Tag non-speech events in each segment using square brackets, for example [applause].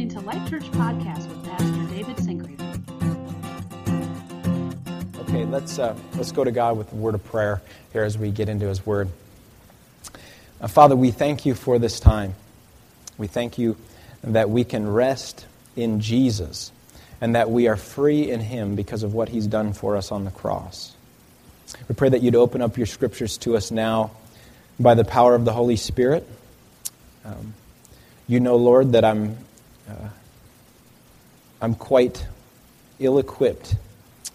listening to Life Church Podcast with Pastor David Sincreaver. Okay, let's, uh, let's go to God with a word of prayer here as we get into His Word. Uh, Father, we thank you for this time. We thank you that we can rest in Jesus and that we are free in Him because of what He's done for us on the cross. We pray that you'd open up your scriptures to us now by the power of the Holy Spirit. Um, you know, Lord, that I'm, uh, I'm quite ill equipped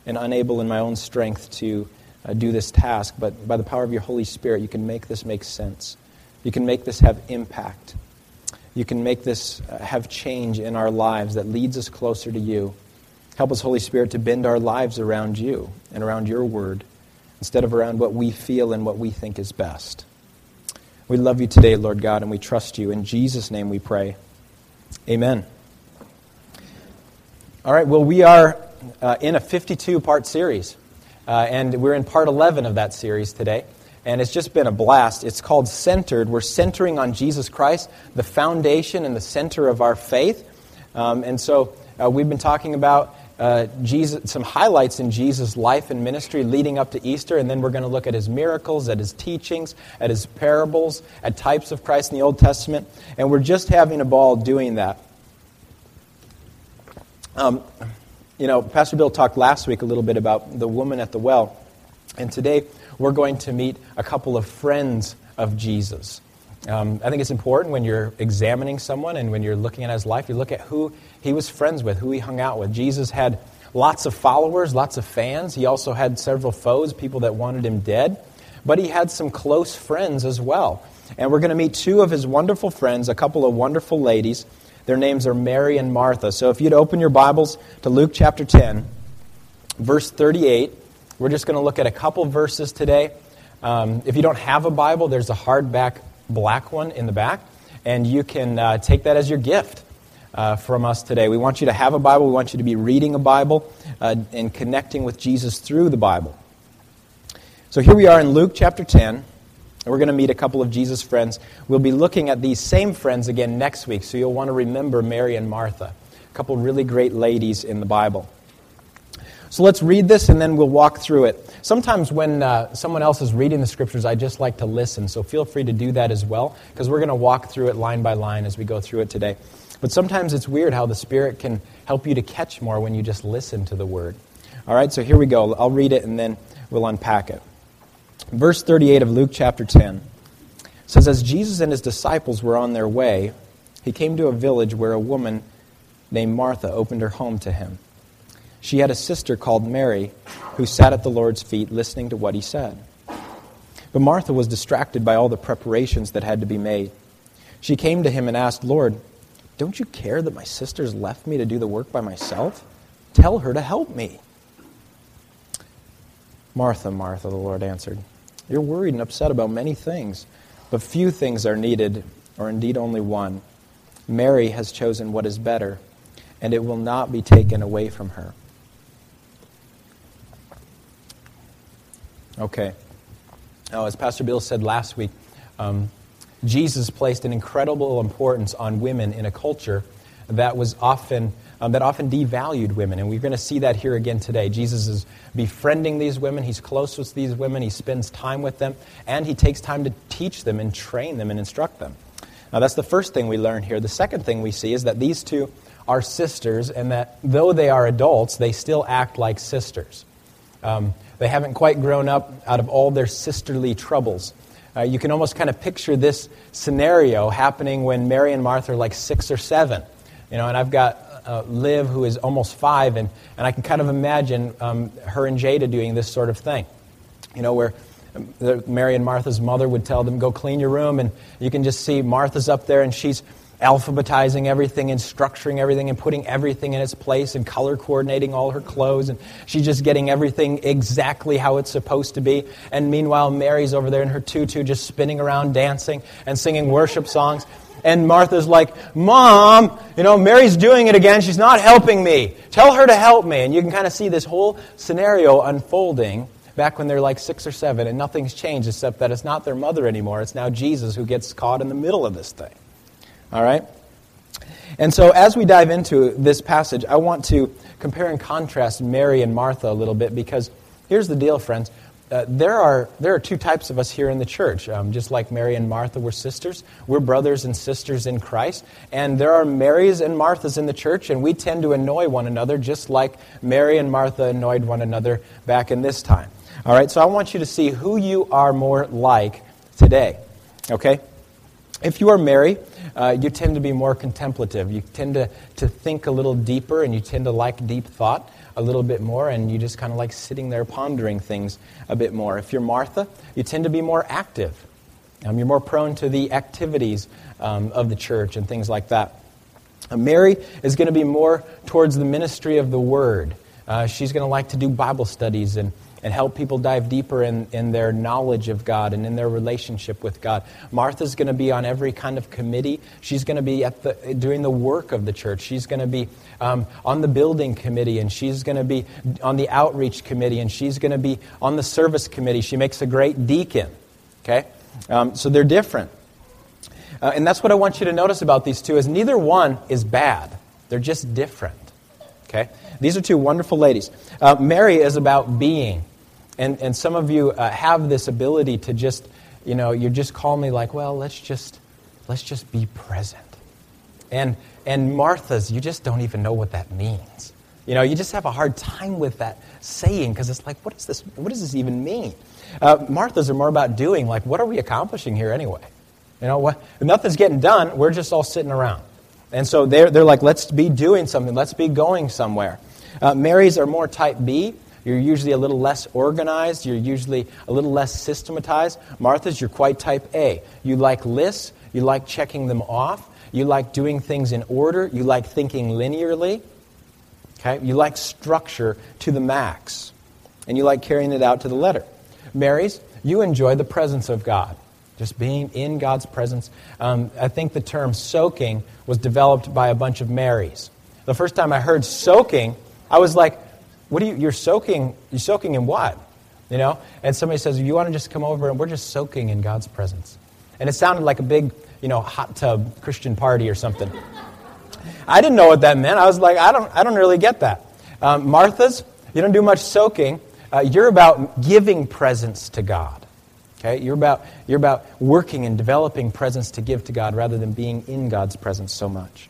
and unable in my own strength to uh, do this task, but by the power of your Holy Spirit, you can make this make sense. You can make this have impact. You can make this uh, have change in our lives that leads us closer to you. Help us, Holy Spirit, to bend our lives around you and around your word instead of around what we feel and what we think is best. We love you today, Lord God, and we trust you. In Jesus' name we pray. Amen. All right, well, we are uh, in a 52 part series, uh, and we're in part 11 of that series today. And it's just been a blast. It's called Centered. We're centering on Jesus Christ, the foundation and the center of our faith. Um, and so uh, we've been talking about uh, Jesus, some highlights in Jesus' life and ministry leading up to Easter, and then we're going to look at his miracles, at his teachings, at his parables, at types of Christ in the Old Testament, and we're just having a ball doing that. Um, you know, Pastor Bill talked last week a little bit about the woman at the well, and today we're going to meet a couple of friends of Jesus. Um, I think it's important when you're examining someone and when you're looking at his life, you look at who he was friends with, who he hung out with. Jesus had lots of followers, lots of fans. He also had several foes, people that wanted him dead. But he had some close friends as well. And we're going to meet two of his wonderful friends, a couple of wonderful ladies. Their names are Mary and Martha. So if you'd open your Bibles to Luke chapter 10, verse 38, we're just going to look at a couple verses today. Um, if you don't have a Bible, there's a hardback black one in the back, and you can uh, take that as your gift. Uh, from us today. We want you to have a Bible. We want you to be reading a Bible uh, and connecting with Jesus through the Bible. So here we are in Luke chapter 10. And we're going to meet a couple of Jesus' friends. We'll be looking at these same friends again next week, so you'll want to remember Mary and Martha, a couple really great ladies in the Bible. So let's read this and then we'll walk through it. Sometimes when uh, someone else is reading the scriptures, I just like to listen, so feel free to do that as well, because we're going to walk through it line by line as we go through it today. But sometimes it's weird how the Spirit can help you to catch more when you just listen to the Word. All right, so here we go. I'll read it and then we'll unpack it. Verse 38 of Luke chapter 10 says, As Jesus and his disciples were on their way, he came to a village where a woman named Martha opened her home to him. She had a sister called Mary who sat at the Lord's feet listening to what he said. But Martha was distracted by all the preparations that had to be made. She came to him and asked, Lord, don't you care that my sister's left me to do the work by myself? Tell her to help me. Martha, Martha, the Lord answered, You're worried and upset about many things, but few things are needed, or indeed only one. Mary has chosen what is better, and it will not be taken away from her. Okay. Now, as Pastor Bill said last week, um, Jesus placed an incredible importance on women in a culture that was often um, that often devalued women, and we're going to see that here again today. Jesus is befriending these women. He's close with these women. He spends time with them, and he takes time to teach them and train them and instruct them. Now, that's the first thing we learn here. The second thing we see is that these two are sisters, and that though they are adults, they still act like sisters. Um, they haven't quite grown up out of all their sisterly troubles. Uh, you can almost kind of picture this scenario happening when Mary and Martha are like six or seven. You know, and I've got uh, Liv, who is almost five, and, and I can kind of imagine um, her and Jada doing this sort of thing. You know, where um, Mary and Martha's mother would tell them, go clean your room, and you can just see Martha's up there, and she's alphabetizing everything and structuring everything and putting everything in its place and color coordinating all her clothes. And she's just getting everything exactly how it's supposed to be. And meanwhile mary's over there in her tutu just spinning around dancing and singing worship songs. And martha's like mom you know mary's doing it again. She's not helping me. Tell her to help me. And you can kind of see this whole scenario unfolding back when they're like six or seven and nothing's changed except that it's not their mother anymore. It's now jesus who gets caught in the middle of this thing all right? And so, as we dive into this passage, I want to compare and contrast Mary and Martha a little bit because here's the deal, friends. Uh, there, are, there are two types of us here in the church. Um, just like Mary and Martha were sisters, we're brothers and sisters in Christ. And there are Marys and Marthas in the church, and we tend to annoy one another just like Mary and Martha annoyed one another back in this time. All right, so I want you to see who you are more like today. Okay? If you are Mary, uh, you tend to be more contemplative. You tend to, to think a little deeper and you tend to like deep thought a little bit more and you just kind of like sitting there pondering things a bit more. If you're Martha, you tend to be more active. Um, you're more prone to the activities um, of the church and things like that. Uh, Mary is going to be more towards the ministry of the Word. Uh, she's going to like to do Bible studies and and help people dive deeper in, in their knowledge of God and in their relationship with God. Martha's going to be on every kind of committee. She's going to be at the, doing the work of the church. She's going to be um, on the building committee, and she's going to be on the outreach committee, and she's going to be on the service committee. She makes a great deacon. Okay? Um, so they're different. Uh, and that's what I want you to notice about these two is neither one is bad. They're just different. Okay? These are two wonderful ladies. Uh, Mary is about being. And, and some of you uh, have this ability to just, you know, you just call me like, well, let's just, let's just be present. And, and Martha's, you just don't even know what that means. You know, you just have a hard time with that saying because it's like, what, is this, what does this even mean? Uh, Martha's are more about doing, like, what are we accomplishing here anyway? You know, what, nothing's getting done, we're just all sitting around. And so they're, they're like, let's be doing something, let's be going somewhere. Uh, Marys are more type B. You're usually a little less organized. You're usually a little less systematized. Martha's, you're quite type A. You like lists. You like checking them off. You like doing things in order. You like thinking linearly. Okay? You like structure to the max. And you like carrying it out to the letter. Marys, you enjoy the presence of God. Just being in God's presence. Um, I think the term soaking was developed by a bunch of Marys. The first time I heard soaking, I was like, what are you, you're soaking, you're soaking in what? You know? And somebody says, you want to just come over and we're just soaking in God's presence. And it sounded like a big, you know, hot tub Christian party or something. I didn't know what that meant. I was like, I don't, I don't really get that. Um, Martha's, you don't do much soaking. Uh, you're about giving presence to God. Okay? You're about, you're about working and developing presence to give to God rather than being in God's presence so much.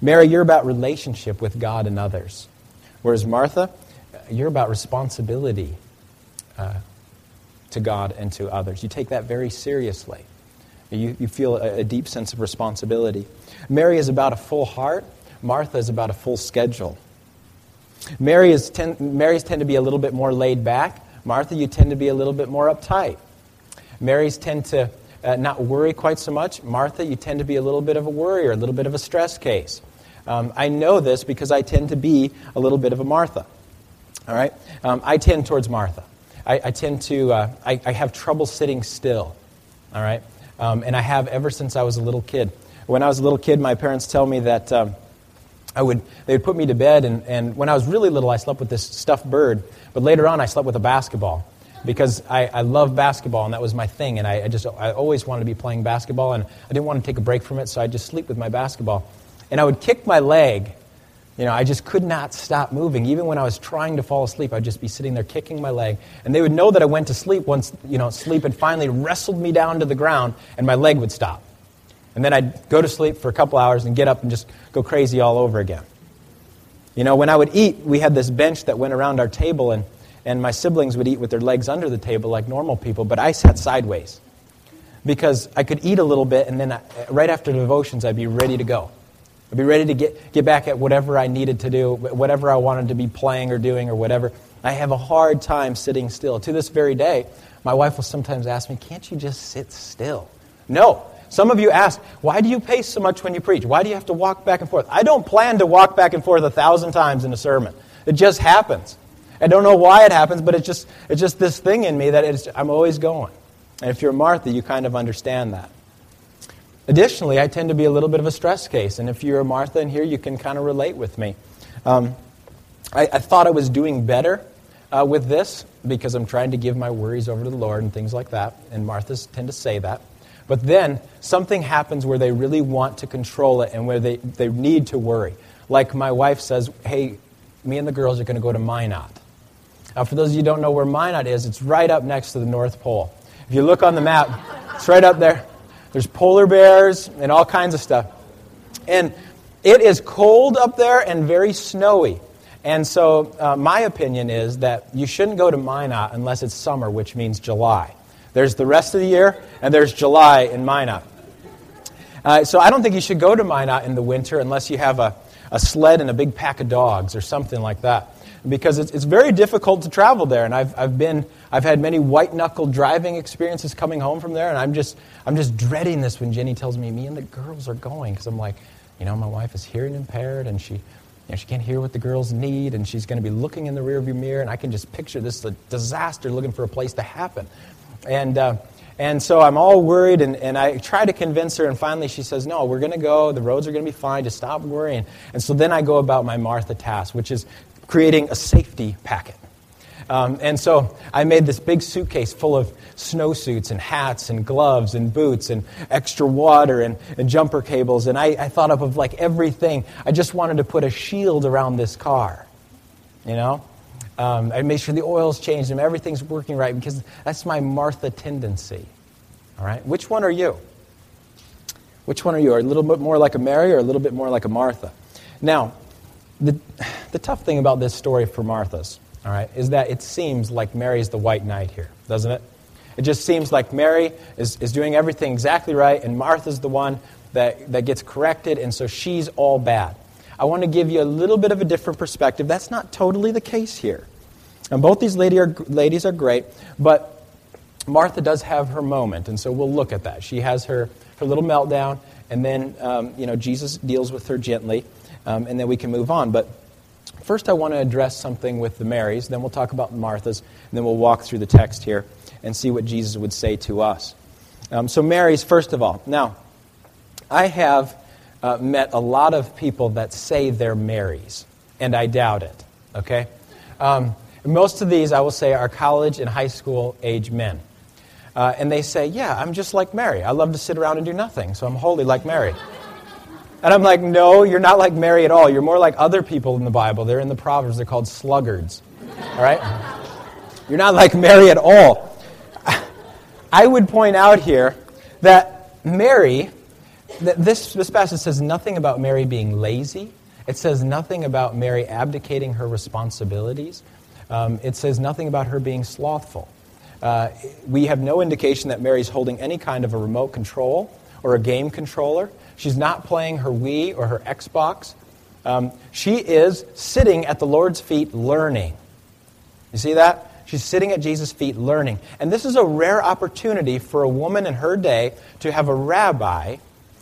Mary, you're about relationship with God and others. Whereas Martha, you're about responsibility uh, to God and to others. You take that very seriously. You, you feel a, a deep sense of responsibility. Mary is about a full heart. Martha is about a full schedule. Mary is ten, Mary's tend to be a little bit more laid back. Martha, you tend to be a little bit more uptight. Marys tend to uh, not worry quite so much. Martha, you tend to be a little bit of a worrier, a little bit of a stress case. Um, I know this because I tend to be a little bit of a Martha. All right? Um, I tend towards Martha. I, I tend to, uh, I, I, have trouble sitting still. All right? Um, and I have ever since I was a little kid. When I was a little kid, my parents tell me that um, I would, they would put me to bed, and, and when I was really little, I slept with this stuffed bird. But later on, I slept with a basketball because I, I love basketball, and that was my thing. And I, I just, I always wanted to be playing basketball, and I didn't want to take a break from it, so I'd just sleep with my basketball. And I would kick my leg. You know, I just could not stop moving. Even when I was trying to fall asleep, I'd just be sitting there kicking my leg. And they would know that I went to sleep once, you know, sleep had finally wrestled me down to the ground, and my leg would stop. And then I'd go to sleep for a couple hours and get up and just go crazy all over again. You know, when I would eat, we had this bench that went around our table, and, and my siblings would eat with their legs under the table like normal people, but I sat sideways because I could eat a little bit, and then I, right after devotions, I'd be ready to go. I'd be ready to get, get back at whatever I needed to do, whatever I wanted to be playing or doing or whatever. I have a hard time sitting still. To this very day, my wife will sometimes ask me, Can't you just sit still? No. Some of you ask, Why do you pace so much when you preach? Why do you have to walk back and forth? I don't plan to walk back and forth a thousand times in a sermon. It just happens. I don't know why it happens, but it's just, it's just this thing in me that I'm always going. And if you're Martha, you kind of understand that. Additionally, I tend to be a little bit of a stress case, and if you're a Martha in here, you can kind of relate with me. Um, I, I, thought I was doing better uh, with this because I'm trying to give my worries over to the Lord and things like that, and Marthas tend to say that. But then something happens where they really want to control it and where they, they need to worry. Like my wife says, hey, me and the girls are going to go to Minot. Now, for those of you who don't know where Minot is, it's right up next to the North Pole. If you look on the map, it's right up there. There's polar bears and all kinds of stuff. And it is cold up there and very snowy. And so, uh, my opinion is that you shouldn't go to Minot unless it's summer, which means July. There's the rest of the year, and there's July in Minot. Uh, so, I don't think you should go to Minot in the winter unless you have a, a sled and a big pack of dogs or something like that. Because it's, it's very difficult to travel there. And I've, I've, been, I've had many white knuckle driving experiences coming home from there, and I'm just, I'm just dreading this when Jenny tells me, me and the girls are going. Because I'm like, you know, my wife is hearing impaired, and she you know, she can't hear what the girls need, and she's going to be looking in the rearview mirror, and I can just picture this disaster looking for a place to happen. And, uh, and so I'm all worried, and, and I try to convince her, and finally she says, No, we're going to go. The roads are going to be fine. Just stop worrying. And so then I go about my Martha task, which is creating a safety packet. Um, and so I made this big suitcase full of snowsuits and hats and gloves and boots and extra water and, and jumper cables. And I, I thought of, of like everything. I just wanted to put a shield around this car, you know? Um, I made sure the oil's changed and everything's working right because that's my Martha tendency. All right? Which one are you? Which one are you? Are a little bit more like a Mary or a little bit more like a Martha? Now, the, [sighs] the tough thing about this story for Martha's all right, is that it seems like Mary's the white knight here, doesn't it? It just seems like Mary is, is doing everything exactly right, and Martha's the one that, that gets corrected, and so she's all bad. I want to give you a little bit of a different perspective. That's not totally the case here. And both these lady are, ladies are great, but Martha does have her moment, and so we'll look at that. She has her, her little meltdown, and then um, you know, Jesus deals with her gently, um, and then we can move on. But First, I want to address something with the Marys, then we'll talk about Martha's, and then we'll walk through the text here and see what Jesus would say to us. Um, so, Mary's, first of all. Now, I have uh, met a lot of people that say they're Marys, and I doubt it, okay? Um, most of these, I will say, are college and high school age men. Uh, and they say, Yeah, I'm just like Mary. I love to sit around and do nothing, so I'm holy like Mary. And I'm like, no, you're not like Mary at all. You're more like other people in the Bible. They're in the Proverbs. They're called sluggards. All right? You're not like Mary at all. I would point out here that Mary, that this, this passage says nothing about Mary being lazy. It says nothing about Mary abdicating her responsibilities. Um, it says nothing about her being slothful. Uh, we have no indication that Mary's holding any kind of a remote control or a game controller. She's not playing her Wii or her Xbox. Um, she is sitting at the Lord's feet learning. You see that? She's sitting at Jesus' feet learning. And this is a rare opportunity for a woman in her day to have a rabbi,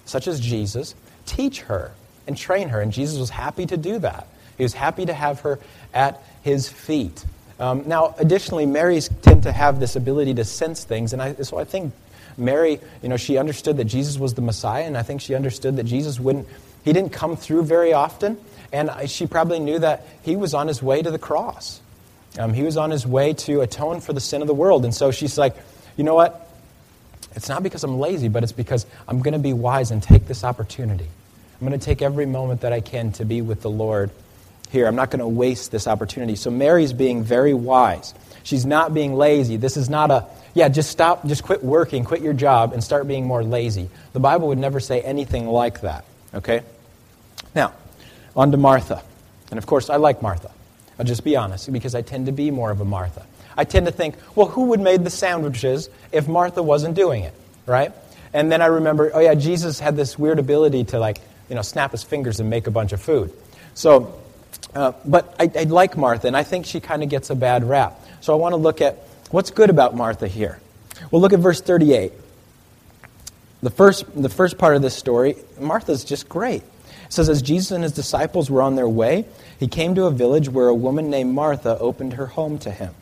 such as Jesus, teach her and train her. And Jesus was happy to do that. He was happy to have her at his feet. Um, now, additionally, Marys tend to have this ability to sense things, and I, so I think Mary, you know, she understood that Jesus was the Messiah, and I think she understood that Jesus wouldn't, he didn't come through very often, and she probably knew that he was on his way to the cross. Um, he was on his way to atone for the sin of the world. And so she's like, you know what? It's not because I'm lazy, but it's because I'm going to be wise and take this opportunity. I'm going to take every moment that I can to be with the Lord here. I'm not going to waste this opportunity. So Mary's being very wise. She's not being lazy. This is not a, yeah, just stop, just quit working, quit your job, and start being more lazy. The Bible would never say anything like that, okay? Now, on to Martha. And of course, I like Martha. I'll just be honest, because I tend to be more of a Martha. I tend to think, well, who would made the sandwiches if Martha wasn't doing it, right? And then I remember, oh yeah, Jesus had this weird ability to like, you know, snap his fingers and make a bunch of food. So, uh, but I, I like Martha, and I think she kind of gets a bad rap. So I want to look at What's good about Martha here? Well, look at verse 38. The first, the first part of this story, Martha's just great. It says, As Jesus and his disciples were on their way, he came to a village where a woman named Martha opened her home to him.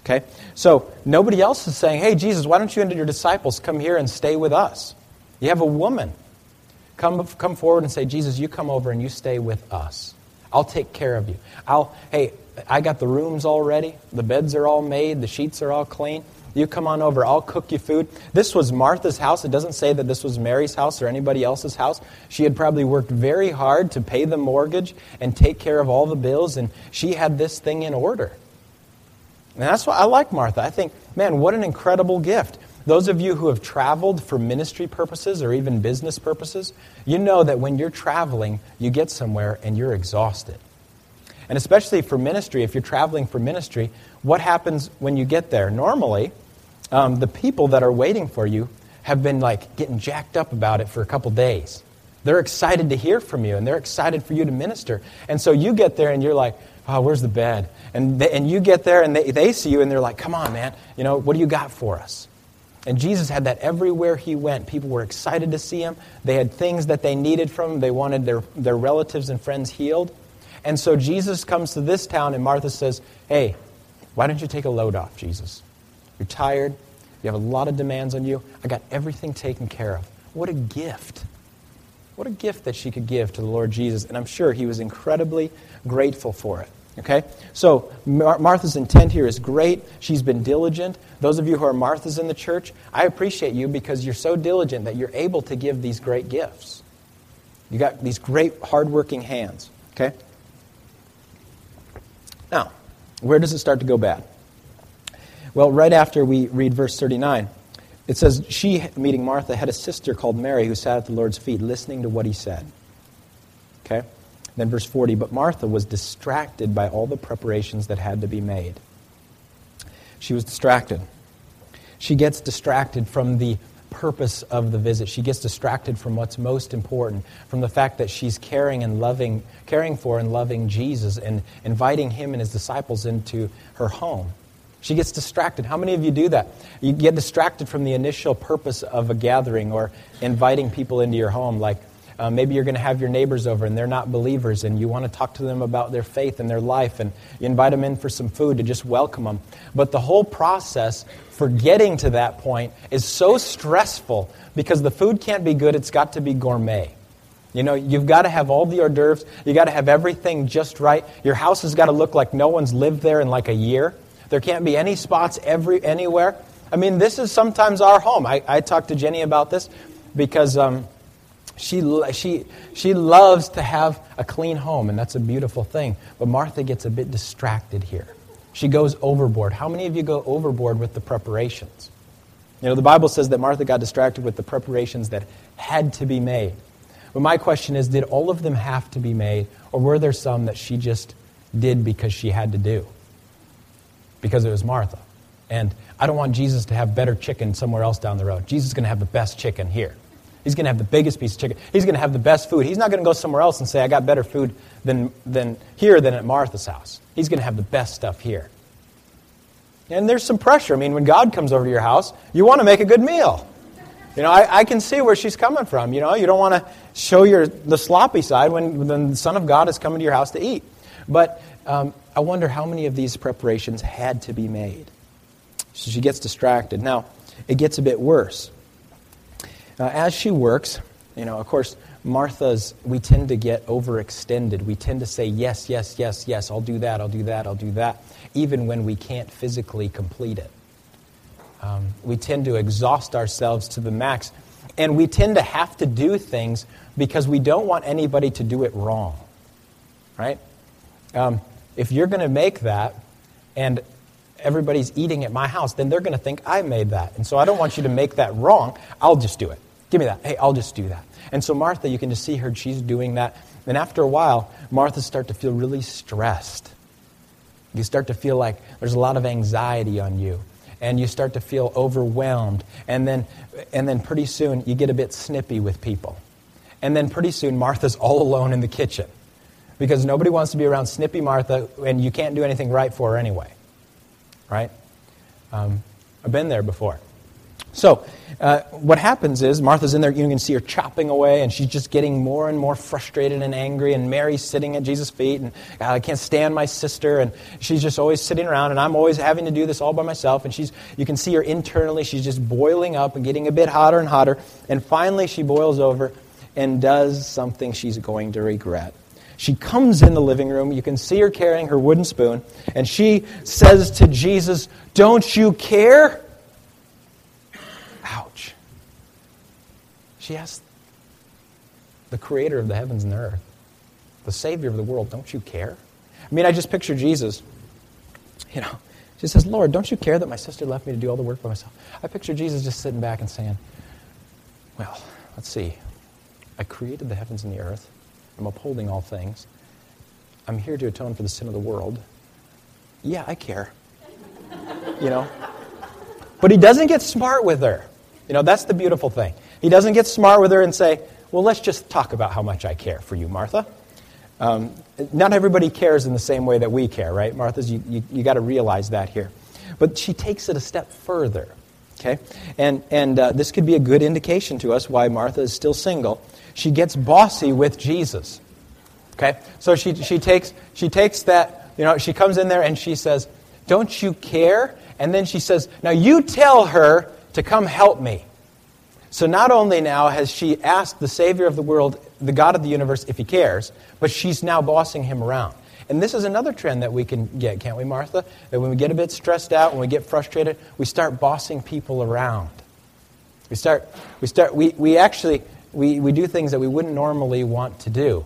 Okay? So nobody else is saying, Hey, Jesus, why don't you and your disciples come here and stay with us? You have a woman. Come, come forward and say, Jesus, you come over and you stay with us. I'll take care of you. I'll, hey, I got the rooms all ready. The beds are all made. The sheets are all clean. You come on over. I'll cook you food. This was Martha's house. It doesn't say that this was Mary's house or anybody else's house. She had probably worked very hard to pay the mortgage and take care of all the bills, and she had this thing in order. And that's why I like Martha. I think, man, what an incredible gift. Those of you who have traveled for ministry purposes or even business purposes, you know that when you're traveling, you get somewhere and you're exhausted. And especially for ministry, if you're traveling for ministry, what happens when you get there? Normally, um, the people that are waiting for you have been like getting jacked up about it for a couple days. They're excited to hear from you and they're excited for you to minister. And so you get there and you're like, oh, where's the bed? And, they, and you get there and they, they see you and they're like, come on, man, you know, what do you got for us? And Jesus had that everywhere he went. People were excited to see him. They had things that they needed from him. They wanted their, their relatives and friends healed. And so Jesus comes to this town, and Martha says, Hey, why don't you take a load off, Jesus? You're tired. You have a lot of demands on you. I got everything taken care of. What a gift. What a gift that she could give to the Lord Jesus. And I'm sure he was incredibly grateful for it. Okay? So Mar- Martha's intent here is great. She's been diligent. Those of you who are Marthas in the church, I appreciate you because you're so diligent that you're able to give these great gifts. You got these great hardworking hands. Okay? Now, where does it start to go bad? Well, right after we read verse 39, it says, She, meeting Martha, had a sister called Mary who sat at the Lord's feet listening to what he said. Okay? Then verse 40, but Martha was distracted by all the preparations that had to be made. She was distracted. She gets distracted from the purpose of the visit. She gets distracted from what's most important, from the fact that she's caring and loving, caring for and loving Jesus and inviting him and his disciples into her home. She gets distracted. How many of you do that? You get distracted from the initial purpose of a gathering or inviting people into your home, like uh, maybe you're going to have your neighbors over and they're not believers and you want to talk to them about their faith and their life and you invite them in for some food to just welcome them. But the whole process for getting to that point is so stressful because the food can't be good, it's got to be gourmet. You know, you've got to have all the hors d'oeuvres, you've got to have everything just right. Your house has got to look like no one's lived there in like a year. There can't be any spots every, anywhere. I mean, this is sometimes our home. I, I talked to Jenny about this because um, she, she, she loves to have a clean home, and that's a beautiful thing. But Martha gets a bit distracted here. She goes overboard. How many of you go overboard with the preparations? You know, the Bible says that Martha got distracted with the preparations that had to be made. But my question is did all of them have to be made, or were there some that she just did because she had to do? Because it was Martha. And I don't want Jesus to have better chicken somewhere else down the road. Jesus is going to have the best chicken here. He's going to have the biggest piece of chicken. He's going to have the best food. He's not going to go somewhere else and say, I got better food than, than here than at Martha's house. He's going to have the best stuff here. And there's some pressure. I mean, when God comes over to your house, you want to make a good meal. You know, I, I can see where she's coming from. You know, you don't want to show your the sloppy side when, when the Son of God is coming to your house to eat. But um, I wonder how many of these preparations had to be made. So she gets distracted. Now, it gets a bit worse. Uh, as she works, you know, of course, Martha's, we tend to get overextended. We tend to say, yes, yes, yes, yes, I'll do that, I'll do that, I'll do that, even when we can't physically complete it. Um, we tend to exhaust ourselves to the max. And we tend to have to do things because we don't want anybody to do it wrong. Right? Um, if you're going to make that and everybody's eating at my house, then they're going to think I made that. And so I don't want you to make that wrong. I'll just do it. Give me that. Hey, I'll just do that. And so Martha, you can just see her, she's doing that. And after a while, Martha start to feel really stressed. You start to feel like there's a lot of anxiety on you. And you start to feel overwhelmed. And then, and then pretty soon, you get a bit snippy with people. And then pretty soon, Martha's all alone in the kitchen. Because nobody wants to be around snippy Martha, and you can't do anything right for her anyway right? Um, I've been there before. So, uh, what happens is Martha's in there, you can see her chopping away, and she's just getting more and more frustrated and angry. And Mary's sitting at Jesus' feet, and I can't stand my sister. And she's just always sitting around, and I'm always having to do this all by myself. And she's, you can see her internally, she's just boiling up and getting a bit hotter and hotter. And finally, she boils over and does something she's going to regret. She comes in the living room. You can see her carrying her wooden spoon. And she says to Jesus, Don't you care? She asked the creator of the heavens and the earth, the savior of the world, don't you care? I mean, I just picture Jesus, you know, she says, Lord, don't you care that my sister left me to do all the work by myself? I picture Jesus just sitting back and saying, Well, let's see. I created the heavens and the earth. I'm upholding all things. I'm here to atone for the sin of the world. Yeah, I care. You know? But he doesn't get smart with her. You know, that's the beautiful thing. He doesn't get smart with her and say, Well, let's just talk about how much I care for you, Martha. Um, not everybody cares in the same way that we care, right, Martha's? You, you, you got to realize that here. But she takes it a step further, okay? And, and uh, this could be a good indication to us why Martha is still single. She gets bossy with Jesus, okay? So she, she, takes, she takes that, you know, she comes in there and she says, Don't you care? And then she says, Now you tell her to come help me. So not only now has she asked the Savior of the world, the God of the universe, if he cares, but she's now bossing him around. And this is another trend that we can get, can't we, Martha? That when we get a bit stressed out, when we get frustrated, we start bossing people around. We start, we start, we, we actually, we, we do things that we wouldn't normally want to do.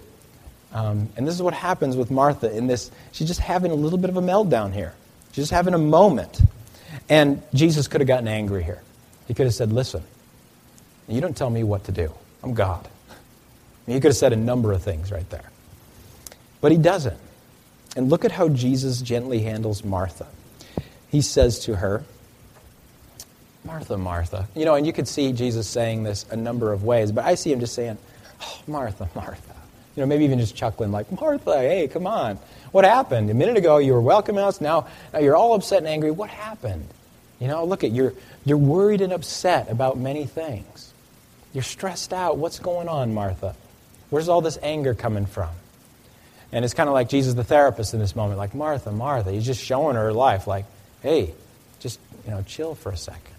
Um, and this is what happens with Martha in this. She's just having a little bit of a meltdown here. She's just having a moment. And Jesus could have gotten angry here. He could have said, Listen, you don't tell me what to do. I'm God. he could have said a number of things right there. But he doesn't. And look at how Jesus gently handles Martha. He says to her, Martha, Martha. You know, and you could see Jesus saying this a number of ways, but I see him just saying, oh, Martha, Martha. You know, maybe even just chuckling, like, Martha, hey, come on. What happened? A minute ago you were welcoming us, now, now you're all upset and angry. What happened? You know, look at you're you're worried and upset about many things. You're stressed out. What's going on, Martha? Where's all this anger coming from? And it's kind of like Jesus, the therapist, in this moment, like, Martha, Martha. He's just showing her life, like, hey, just, you know, chill for a second.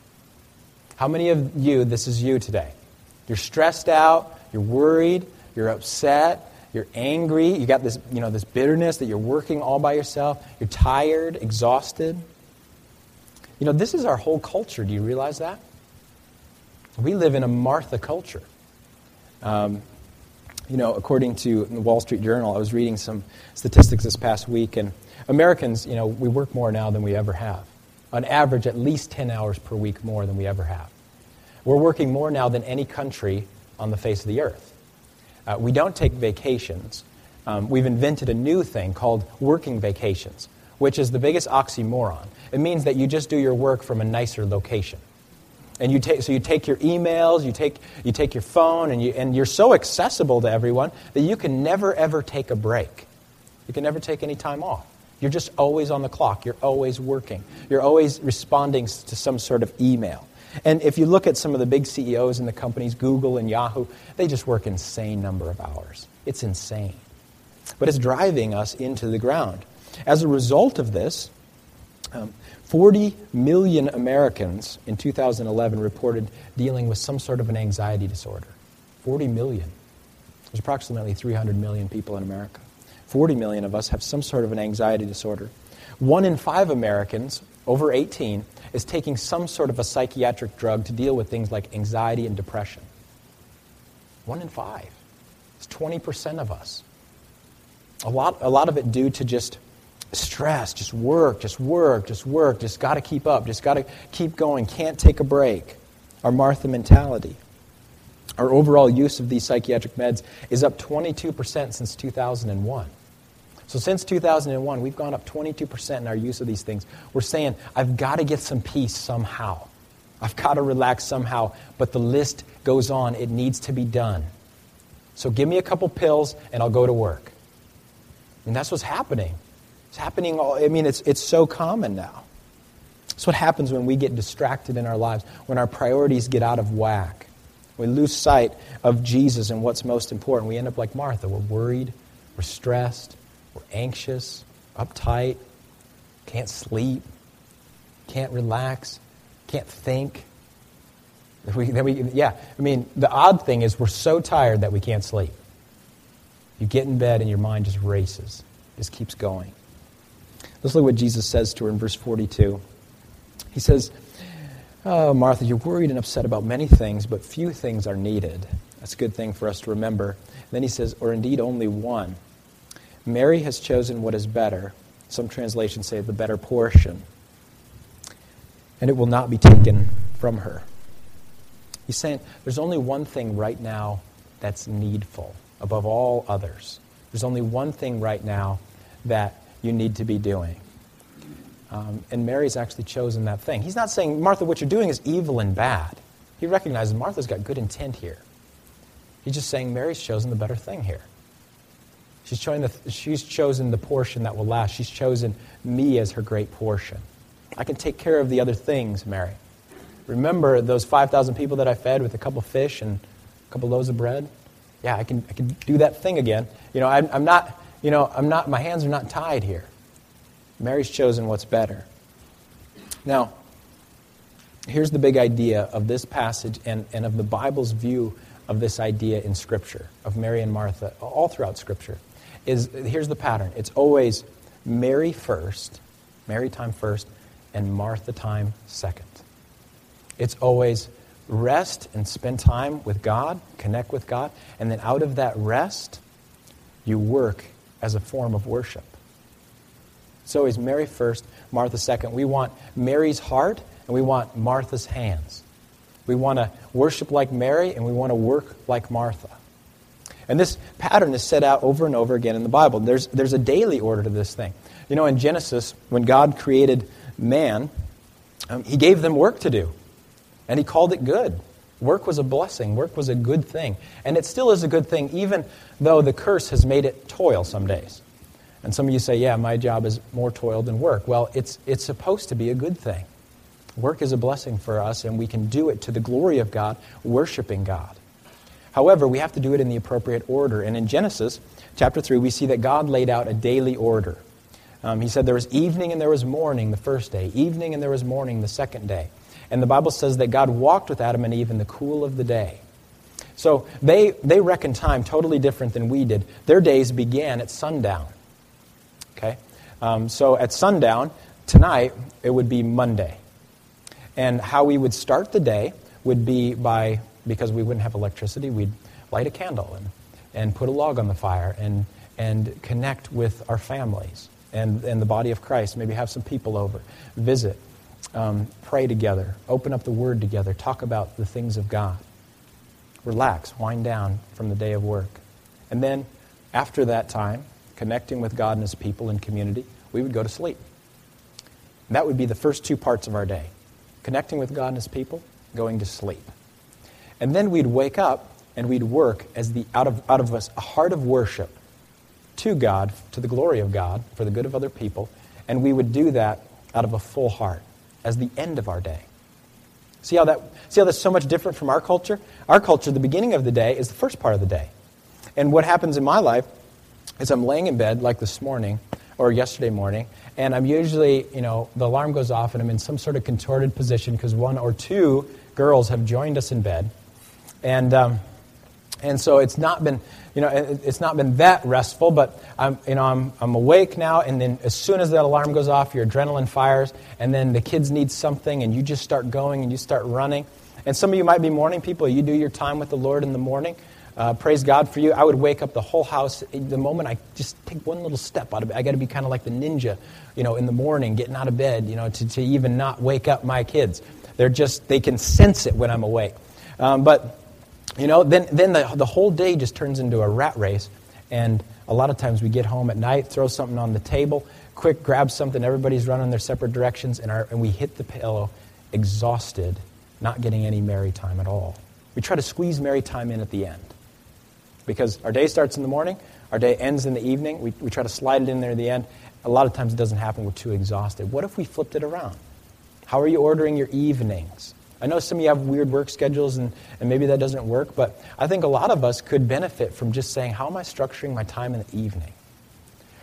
How many of you, this is you today? You're stressed out, you're worried, you're upset, you're angry, you got this, you know, this bitterness that you're working all by yourself, you're tired, exhausted. You know, this is our whole culture. Do you realize that? We live in a Martha culture. Um, you know, according to the Wall Street Journal, I was reading some statistics this past week, and Americans, you know, we work more now than we ever have. On average, at least 10 hours per week more than we ever have. We're working more now than any country on the face of the earth. Uh, we don't take vacations. Um, we've invented a new thing called working vacations, which is the biggest oxymoron. It means that you just do your work from a nicer location. And you take, so you take your emails, you take, you take your phone, and, you, and you're so accessible to everyone that you can never, ever take a break. You can never take any time off. You're just always on the clock. You're always working. You're always responding to some sort of email. And if you look at some of the big CEOs in the companies, Google and Yahoo, they just work insane number of hours. It's insane. But it's driving us into the ground. As a result of this, um, 40 million Americans in 2011 reported dealing with some sort of an anxiety disorder. 40 million. There's approximately 300 million people in America. 40 million of us have some sort of an anxiety disorder. One in five Americans over 18 is taking some sort of a psychiatric drug to deal with things like anxiety and depression. One in five. It's 20% of us. A lot, a lot of it due to just stress, just work, just work, just work, just got to keep up, just got to keep going, can't take a break. Our Martha mentality. Our overall use of these psychiatric meds is up 22% since 2001. So, since 2001, we've gone up 22% in our use of these things. We're saying, I've got to get some peace somehow. I've got to relax somehow. But the list goes on. It needs to be done. So, give me a couple pills and I'll go to work. And that's what's happening. It's happening all, I mean, it's, it's so common now. It's what happens when we get distracted in our lives, when our priorities get out of whack. We lose sight of Jesus and what's most important. We end up like Martha. We're worried, we're stressed, we're anxious, uptight, can't sleep, can't relax, can't think. We, then we, yeah, I mean, the odd thing is we're so tired that we can't sleep. You get in bed and your mind just races, just keeps going. Let's look at what Jesus says to her in verse 42. He says, Oh, Martha, you're worried and upset about many things, but few things are needed. That's a good thing for us to remember. Then he says, or indeed only one. Mary has chosen what is better. Some translations say the better portion. And it will not be taken from her. He's saying there's only one thing right now that's needful above all others. There's only one thing right now that you need to be doing. Um, and Mary's actually chosen that thing. He's not saying, Martha, what you're doing is evil and bad. He recognizes Martha's got good intent here. He's just saying Mary's chosen the better thing here. She's, the, she's chosen the portion that will last. She's chosen me as her great portion. I can take care of the other things, Mary. Remember those 5,000 people that I fed with a couple fish and a couple loaves of bread? Yeah, I can, I can do that thing again. You know, I'm, I'm not, you know, I'm not, my hands are not tied here. Mary's chosen what's better. Now, here's the big idea of this passage and, and of the Bible's view of this idea in Scripture, of Mary and Martha, all throughout Scripture, is here's the pattern. It's always Mary first, Mary time first, and Martha time second. It's always rest and spend time with God, connect with God, and then out of that rest, you work as a form of worship. So is Mary first, Martha second. We want Mary's heart, and we want Martha's hands. We want to worship like Mary, and we want to work like Martha. And this pattern is set out over and over again in the Bible. There's, there's a daily order to this thing. You know, in Genesis, when God created man, um, he gave them work to do, and he called it good. Work was a blessing, work was a good thing. And it still is a good thing, even though the curse has made it toil some days. And some of you say, yeah, my job is more toil than work. Well, it's, it's supposed to be a good thing. Work is a blessing for us, and we can do it to the glory of God, worshiping God. However, we have to do it in the appropriate order. And in Genesis chapter 3, we see that God laid out a daily order. Um, he said there was evening and there was morning the first day, evening and there was morning the second day. And the Bible says that God walked with Adam and Eve in the cool of the day. So they, they reckon time totally different than we did. Their days began at sundown. Okay? Um, so at sundown, tonight, it would be Monday. And how we would start the day would be by, because we wouldn't have electricity, we'd light a candle and, and put a log on the fire and, and connect with our families and, and the body of Christ. Maybe have some people over, visit, um, pray together, open up the Word together, talk about the things of God. Relax, wind down from the day of work. And then, after that time, connecting with God and His people and community, we would go to sleep. That would be the first two parts of our day connecting with God and His people, going to sleep. And then we'd wake up and we'd work as the out of, out of us a heart of worship to God, to the glory of God, for the good of other people, and we would do that out of a full heart as the end of our day. See how that see how that's so much different from our culture? Our culture, the beginning of the day is the first part of the day. And what happens in my life is I'm laying in bed like this morning or yesterday morning, and I'm usually, you know, the alarm goes off and I'm in some sort of contorted position because one or two girls have joined us in bed. And, um, and so it's not been, you know, it's not been that restful, but I'm, you know, I'm, I'm awake now, and then as soon as that alarm goes off, your adrenaline fires, and then the kids need something, and you just start going and you start running. And some of you might be morning people. You do your time with the Lord in the morning. Uh, praise God for you. I would wake up the whole house the moment I just take one little step out of bed. I got to be kind of like the ninja, you know, in the morning, getting out of bed, you know, to, to even not wake up my kids. They're just, they can sense it when I'm awake. Um, but, you know, then, then the, the whole day just turns into a rat race. And a lot of times we get home at night, throw something on the table, quick grab something, everybody's running their separate directions, and, our, and we hit the pillow exhausted, not getting any Mary time at all. We try to squeeze Mary time in at the end because our day starts in the morning, our day ends in the evening. We, we try to slide it in there at the end. A lot of times it doesn't happen. We're too exhausted. What if we flipped it around? How are you ordering your evenings? I know some of you have weird work schedules and, and maybe that doesn't work, but I think a lot of us could benefit from just saying, how am I structuring my time in the evening?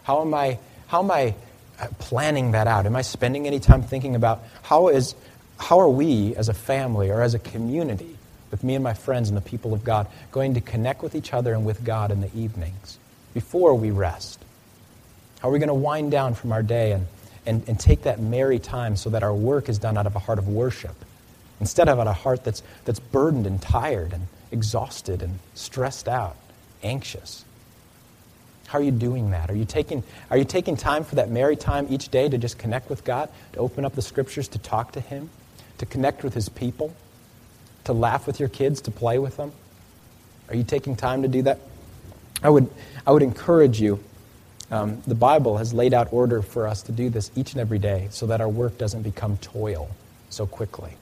How am I, how am I uh, planning that out? Am I spending any time thinking about how, is, how are we as a family or as a community with me and my friends and the people of God, going to connect with each other and with God in the evenings before we rest? How are we going to wind down from our day and, and, and take that Mary time so that our work is done out of a heart of worship instead of a heart that's, that's burdened and tired and exhausted and stressed out, anxious. How are you doing that? Are you taking, are you taking time for that Mary time each day to just connect with God, to open up the scriptures, to talk to Him, to connect with His people, to laugh with your kids, to play with them? Are you taking time to do that? I would, I would encourage you. Um, the Bible has laid out order for us to do this each and every day so that our work doesn't become toil so quickly.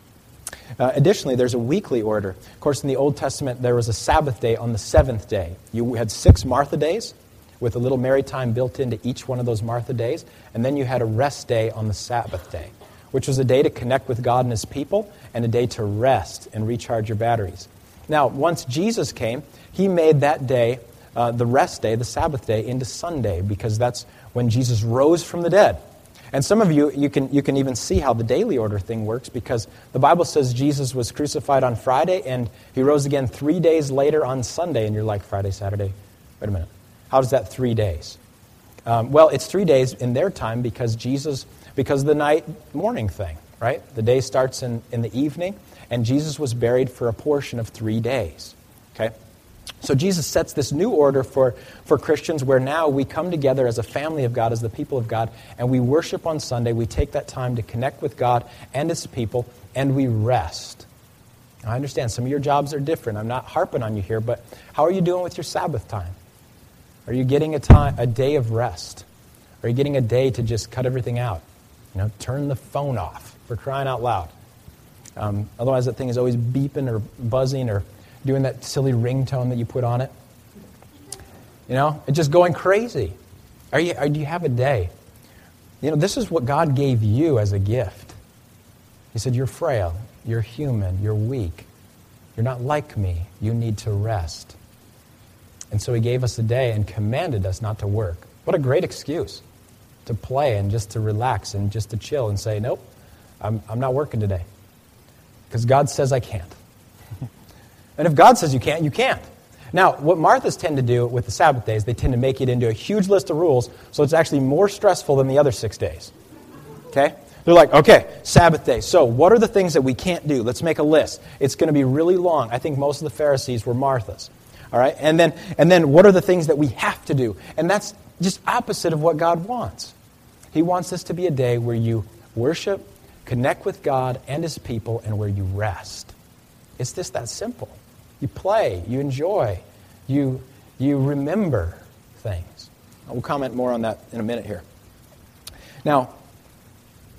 Uh, additionally, there's a weekly order. Of course, in the Old Testament, there was a Sabbath day on the seventh day. You had six Martha days with a little Mary time built into each one of those Martha days, and then you had a rest day on the Sabbath day, which was a day to connect with God and His people and a day to rest and recharge your batteries. Now, once Jesus came, He made that day, uh, the rest day, the Sabbath day, into Sunday because that's when Jesus rose from the dead. And some of you, you can, you can even see how the daily order thing works because the Bible says Jesus was crucified on Friday and he rose again three days later on Sunday. And you're like, Friday, Saturday? Wait a minute. How does that three days? Um, well, it's three days in their time because Jesus, because the night morning thing, right? The day starts in, in the evening, and Jesus was buried for a portion of three days. Okay? So Jesus sets this new order for, for Christians where now we come together as a family of God, as the people of God, and we worship on Sunday. We take that time to connect with God and His people, and we rest. I understand some of your jobs are different. I'm not harping on you here, but how are you doing with your Sabbath time? Are you getting a, time, a day of rest? Are you getting a day to just cut everything out? You know, turn the phone off for crying out loud. Um, otherwise, that thing is always beeping or buzzing or doing that silly ringtone that you put on it. You know, it's just going crazy. Are you, are, do you have a day? You know, this is what God gave you as a gift. He said, You're frail, you're human, you're weak, you're not like me, you need to rest. And so He gave us a day and commanded us not to work. What a great excuse to play and just to relax and just to chill and say, Nope, I'm, I'm not working today. Because God says I can't. [laughs] And if God says you can't, you can't. Now, what Marthas tend to do with the Sabbath days, they tend to make it into a huge list of rules, so it's actually more stressful than the other six days. Okay? They're like, okay, Sabbath day. So, what are the things that we can't do? Let's make a list. It's going to be really long. I think most of the Pharisees were Marthas. All right? And then, and then what are the things that we have to do? And that's just opposite of what God wants. He wants this to be a day where you worship, connect with God and His people, and where you rest. It's just that simple. You play, you enjoy, you, you remember things. We'll comment more on that in a minute here. Now,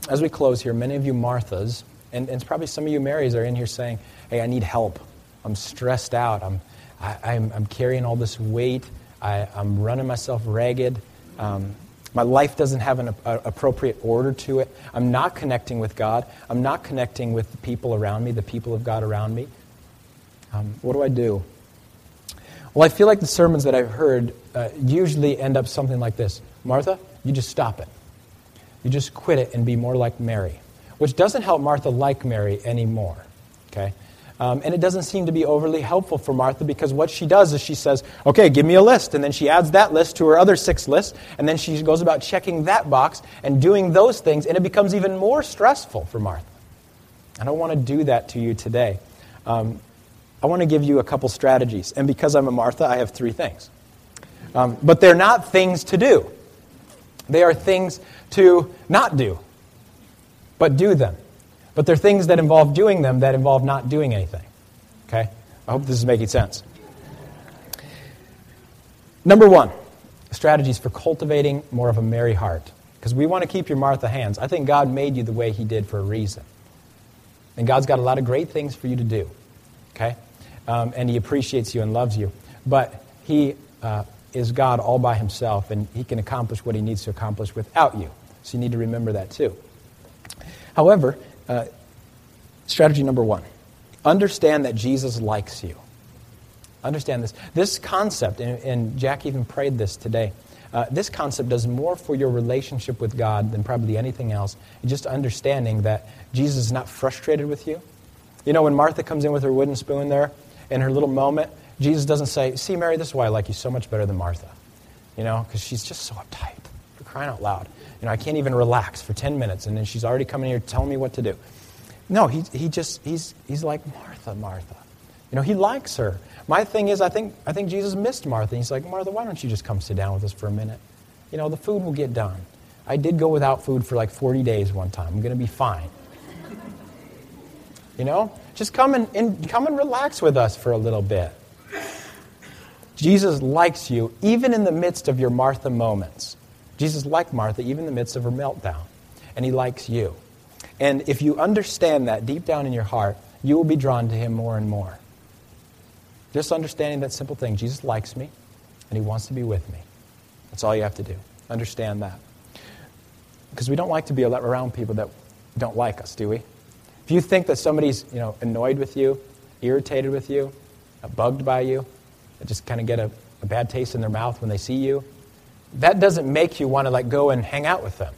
as we close here, many of you Marthas, and, and probably some of you Marys are in here saying, hey, I need help. I'm stressed out. I'm, I, am I'm carrying all this weight. I, am running myself ragged. Um, my life doesn't have an a, appropriate order to it. I'm not connecting with God. I'm not connecting with the people around me, the people of God around me. Um, what do I do? Well, I feel like the sermons that I've heard uh, usually end up something like this Martha, you just stop it. You just quit it and be more like Mary, which doesn't help Martha like Mary anymore. Okay? Um, and it doesn't seem to be overly helpful for Martha because what she does is she says, okay, give me a list. And then she adds that list to her other six lists. And then she goes about checking that box and doing those things. And it becomes even more stressful for Martha. I don't want to do that to you today. Um, I want to give you a couple strategies. And because I'm a Martha, I have three things. Um, but they're not things to do, they are things to not do, but do them. But they're things that involve doing them that involve not doing anything. Okay? I hope this is making sense. Number one, strategies for cultivating more of a Mary heart. Because we want to keep your Martha hands. I think God made you the way He did for a reason. And God's got a lot of great things for you to do. Okay? Um, and He appreciates you and loves you. But He uh, is God all by Himself, and He can accomplish what He needs to accomplish without you. So you need to remember that too. However, uh, strategy number one understand that Jesus likes you. Understand this. This concept, and, and Jack even prayed this today. Uh, this concept does more for your relationship with God than probably anything else. just understanding that Jesus is not frustrated with you. You know, when Martha comes in with her wooden spoon there, in her little moment, Jesus doesn't say, See, Mary, this is why I like you so much better than Martha. You know, because she's just so uptight, for crying out loud. You know, I can't even relax for 10 minutes, and then she's already coming here telling me what to do. No, he, he just, he's, he's like Martha, Martha. You know, he likes her. My thing is, I think, I think Jesus missed Martha. He's like, Martha, why don't you just come sit down with us for a minute? You know, the food will get done. I did go without food for like 40 days one time. I'm going to be fine. You know, just come and, and, come and relax with us for a little bit. Jesus likes you even in the midst of your Martha moments. Jesus liked Martha even in the midst of her meltdown. And he likes you. And if you understand that deep down in your heart, you will be drawn to him more and more. Just understanding that simple thing Jesus likes me and he wants to be with me. That's all you have to do. Understand that. Because we don't like to be around people that don't like us, do we? If you think that somebody's you know, annoyed with you, irritated with you, bugged by you, that just kind of get a, a bad taste in their mouth when they see you, that doesn't make you want to like go and hang out with them.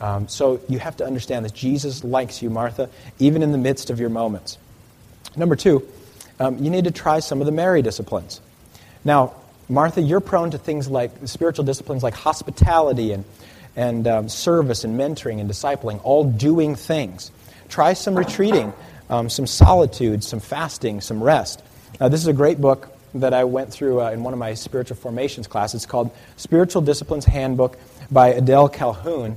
Um, so you have to understand that Jesus likes you, Martha, even in the midst of your moments. Number two, um, you need to try some of the Mary disciplines. Now, Martha, you're prone to things like spiritual disciplines like hospitality and, and um, service and mentoring and discipling, all doing things. Try some retreating, um, some solitude, some fasting, some rest. This is a great book that I went through uh, in one of my spiritual formations classes. It's called Spiritual Disciplines Handbook by Adele Calhoun.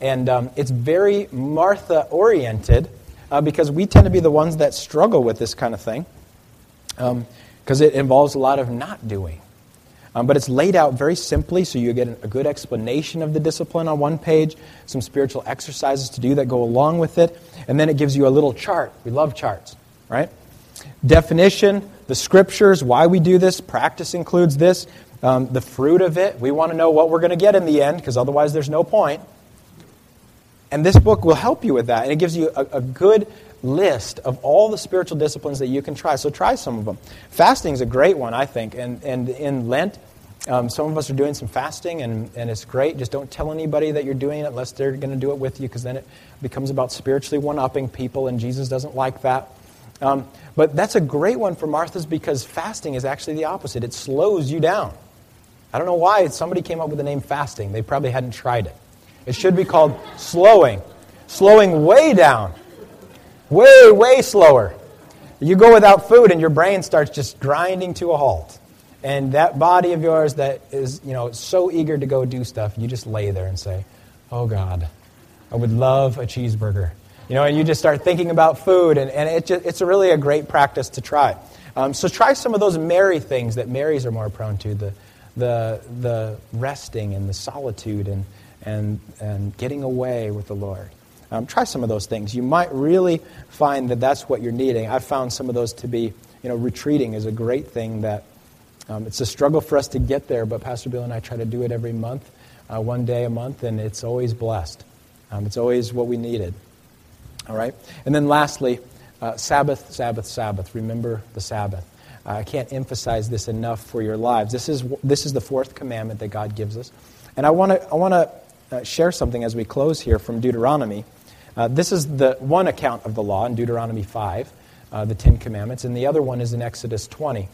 And um, it's very Martha oriented uh, because we tend to be the ones that struggle with this kind of thing because um, it involves a lot of not doing. Um, but it's laid out very simply so you get a good explanation of the discipline on one page, some spiritual exercises to do that go along with it, and then it gives you a little chart. We love charts, right? Definition, the scriptures, why we do this, practice includes this, um, the fruit of it. We want to know what we're going to get in the end because otherwise there's no point. And this book will help you with that. And it gives you a, a good list of all the spiritual disciplines that you can try. So try some of them. Fasting is a great one, I think. And, and in Lent, um, some of us are doing some fasting, and, and it's great. Just don't tell anybody that you're doing it unless they're going to do it with you, because then it becomes about spiritually one upping people, and Jesus doesn't like that. Um, but that's a great one for Martha's because fasting is actually the opposite. It slows you down. I don't know why somebody came up with the name fasting. They probably hadn't tried it. It should be called slowing. Slowing way down. Way, way slower. You go without food and your brain starts just grinding to a halt. And that body of yours that is, you know, so eager to go do stuff, you just lay there and say, Oh God, I would love a cheeseburger. You know, and you just start thinking about food, and, and it just, it's a really a great practice to try. Um, so try some of those Mary things that Marys are more prone to the, the, the resting and the solitude and, and, and getting away with the Lord. Um, try some of those things. You might really find that that's what you're needing. I've found some of those to be, you know, retreating is a great thing that um, it's a struggle for us to get there, but Pastor Bill and I try to do it every month, uh, one day a month, and it's always blessed. Um, it's always what we needed. All right? And then lastly, uh, Sabbath, Sabbath, Sabbath. Remember the Sabbath. Uh, I can't emphasize this enough for your lives. This is, this is the fourth commandment that God gives us. And I want to I wanna, uh, share something as we close here from Deuteronomy. Uh, this is the one account of the law in Deuteronomy 5, uh, the Ten Commandments, and the other one is in Exodus 20.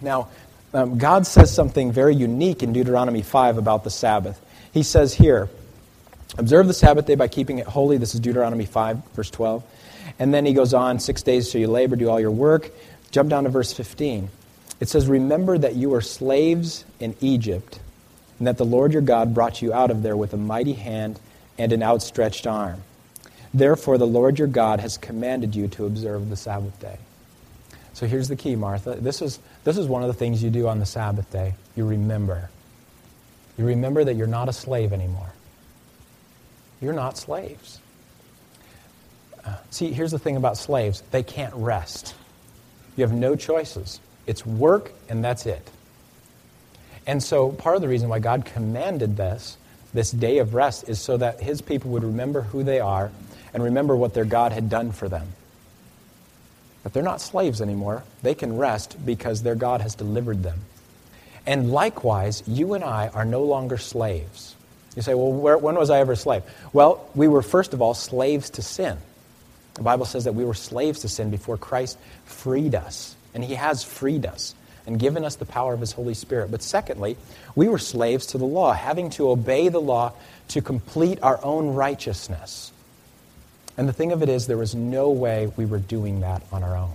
Now, um, God says something very unique in Deuteronomy 5 about the Sabbath. He says here, Observe the Sabbath day by keeping it holy. This is Deuteronomy 5, verse 12. And then he goes on, six days shall you labor, do all your work. Jump down to verse 15. It says, Remember that you were slaves in Egypt, and that the Lord your God brought you out of there with a mighty hand and an outstretched arm. Therefore, the Lord your God has commanded you to observe the Sabbath day. So here's the key, Martha. This is, this is one of the things you do on the Sabbath day. You remember. You remember that you're not a slave anymore. You're not slaves. Uh, see, here's the thing about slaves they can't rest. You have no choices. It's work, and that's it. And so, part of the reason why God commanded this, this day of rest, is so that his people would remember who they are and remember what their God had done for them. But they're not slaves anymore. They can rest because their God has delivered them. And likewise, you and I are no longer slaves. You say, well, where, when was I ever a slave? Well, we were, first of all, slaves to sin. The Bible says that we were slaves to sin before Christ freed us. And He has freed us and given us the power of His Holy Spirit. But secondly, we were slaves to the law, having to obey the law to complete our own righteousness. And the thing of it is, there was no way we were doing that on our own.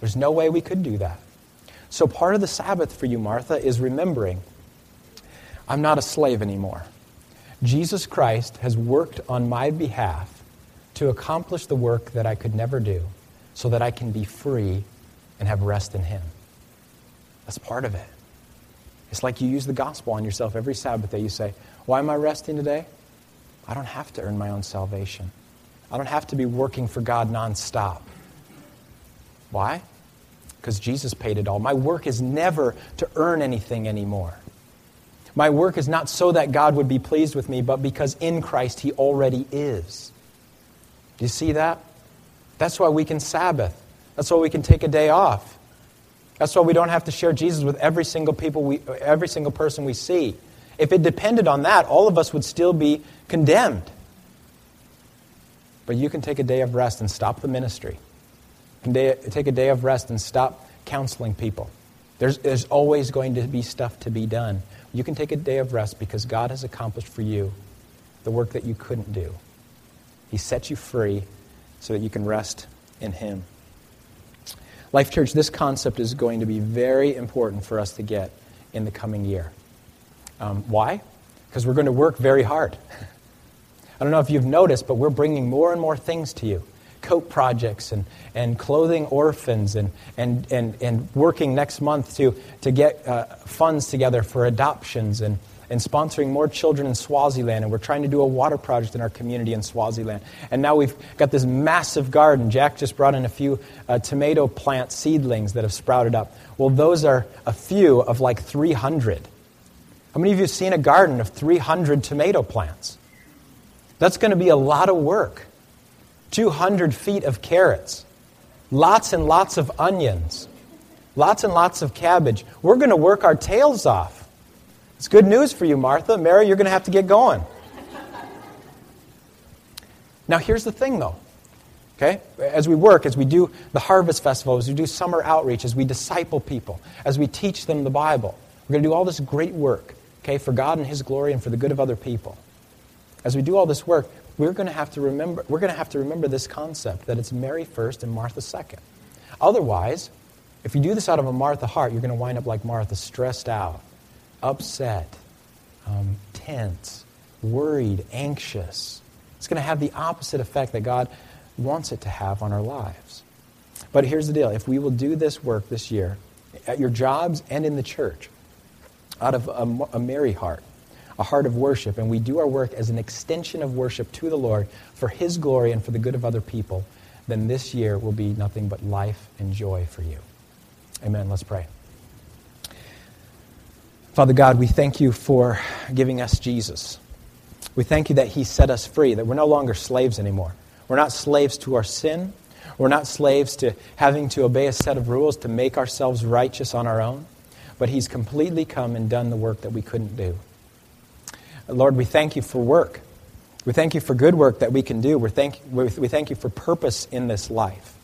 There's no way we could do that. So, part of the Sabbath for you, Martha, is remembering I'm not a slave anymore. Jesus Christ has worked on my behalf to accomplish the work that I could never do so that I can be free and have rest in Him. That's part of it. It's like you use the gospel on yourself every Sabbath day. You say, Why am I resting today? I don't have to earn my own salvation. I don't have to be working for God nonstop. Why? Because Jesus paid it all. My work is never to earn anything anymore. My work is not so that God would be pleased with me, but because in Christ He already is. Do you see that? That's why we can Sabbath. That's why we can take a day off. That's why we don't have to share Jesus with every single people we, every single person we see. If it depended on that, all of us would still be condemned. But you can take a day of rest and stop the ministry. You can take a day of rest and stop counseling people. There's, there's always going to be stuff to be done. You can take a day of rest because God has accomplished for you the work that you couldn't do. He set you free so that you can rest in Him. Life Church, this concept is going to be very important for us to get in the coming year. Um, why? Because we're going to work very hard. [laughs] I don't know if you've noticed, but we're bringing more and more things to you coat projects and, and clothing orphans and, and, and, and working next month to, to get uh, funds together for adoptions and, and sponsoring more children in Swaziland. And we're trying to do a water project in our community in Swaziland. And now we've got this massive garden. Jack just brought in a few uh, tomato plant seedlings that have sprouted up. Well, those are a few of like 300. How many of you have seen a garden of 300 tomato plants? That's going to be a lot of work. 200 feet of carrots, lots and lots of onions, lots and lots of cabbage. We're going to work our tails off. It's good news for you, Martha. Mary, you're going to have to get going. Now, here's the thing, though. Okay? As we work, as we do the harvest festival, as we do summer outreach, as we disciple people, as we teach them the Bible, we're going to do all this great work, okay, for God and His glory and for the good of other people. As we do all this work, we're going to have to remember, we're going to have to remember this concept that it's Mary first and Martha second. Otherwise, if you do this out of a Martha heart, you're going to wind up like Martha, stressed out, upset, um, tense, worried, anxious. It's going to have the opposite effect that God wants it to have on our lives. But here's the deal if we will do this work this year, at your jobs and in the church, out of a, a Mary heart, a heart of worship, and we do our work as an extension of worship to the Lord for His glory and for the good of other people, then this year will be nothing but life and joy for you. Amen. Let's pray. Father God, we thank you for giving us Jesus. We thank you that He set us free, that we're no longer slaves anymore. We're not slaves to our sin. We're not slaves to having to obey a set of rules to make ourselves righteous on our own. But He's completely come and done the work that we couldn't do. Lord, we thank you for work. We thank you for good work that we can do. We thank, we thank you for purpose in this life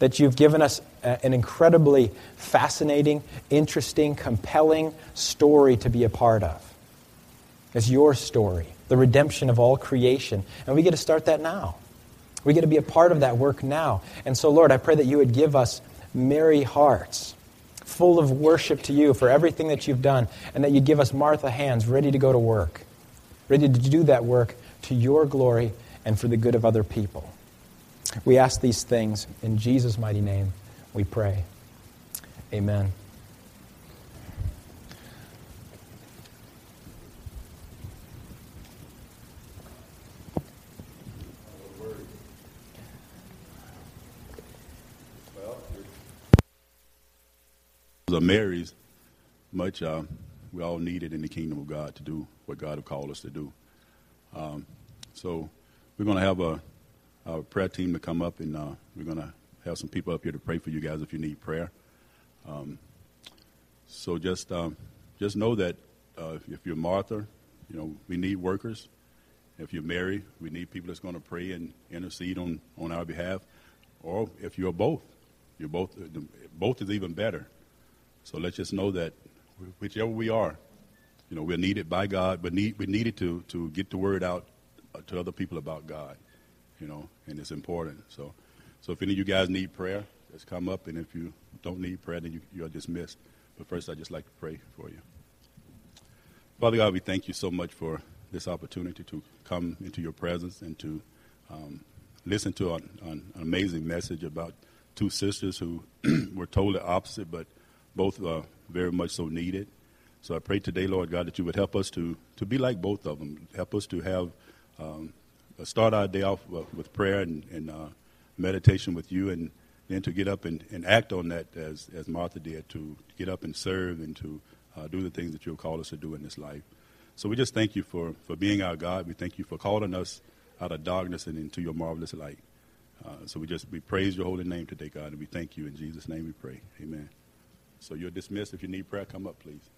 that you've given us uh, an incredibly fascinating, interesting, compelling story to be a part of. It's your story, the redemption of all creation. And we get to start that now. We get to be a part of that work now. And so, Lord, I pray that you would give us Mary hearts, full of worship to you for everything that you've done, and that you give us Martha hands ready to go to work, ready to do that work to your glory and for the good of other people. We ask these things in Jesus' mighty name, we pray. Amen. of Mary's, much uh, we all need it in the kingdom of God to do what God have called us to do. Um, so we're going to have a prayer team to come up, and uh, we're going to have some people up here to pray for you guys if you need prayer. Um, so just um, just know that uh, if you're Martha, you know we need workers. If you're Mary, we need people that's going to pray and intercede on, on our behalf. Or if you're both, you're both both is even better. So let's just know that whichever we are, you know, we're needed by God, but need, we're needed to, to get the word out uh, to other people about God. you know, and it's important. So, so if any of you guys need prayer, just come up, and if you don't need prayer, then you, you are dismissed. But first, I'd just like to pray for you. Father God, we thank you so much for this opportunity to come into your presence and to um, listen to an, an, amazing message about two sisters who [clears throat] were totally opposite, but both uh, very much so needed. So I pray today, Lord God, that you would help us to, to be like both of them. Help us to have um, start our day off with prayer and, and uh, meditation with you, and then to get up and, and act on that as, as Martha did, to get up and serve and to uh, do the things that you've called us to do in this life. So we just thank you for, for being our God. We thank you for calling us out of darkness and into your marvelous light. Uh, so we just we praise your holy name today, God, and we thank you in Jesus' name. We pray, Amen. So you're dismissed. If you need prayer, come up, please.